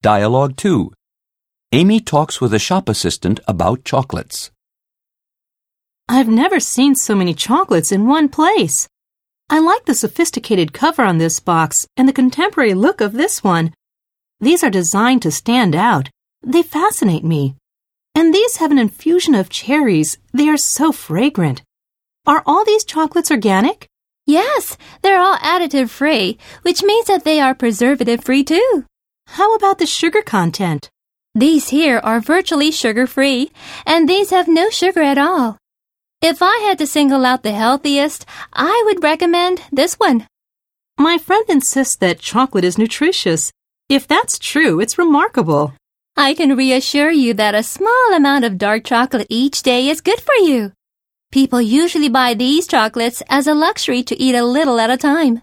Dialogue 2. Amy talks with a shop assistant about chocolates. I've never seen so many chocolates in one place. I like the sophisticated cover on this box and the contemporary look of this one. These are designed to stand out. They fascinate me. And these have an infusion of cherries. They are so fragrant. Are all these chocolates organic? Yes, they're all additive free, which means that they are preservative free too. How about the sugar content? These here are virtually sugar free, and these have no sugar at all. If I had to single out the healthiest, I would recommend this one. My friend insists that chocolate is nutritious. If that's true, it's remarkable. I can reassure you that a small amount of dark chocolate each day is good for you. People usually buy these chocolates as a luxury to eat a little at a time.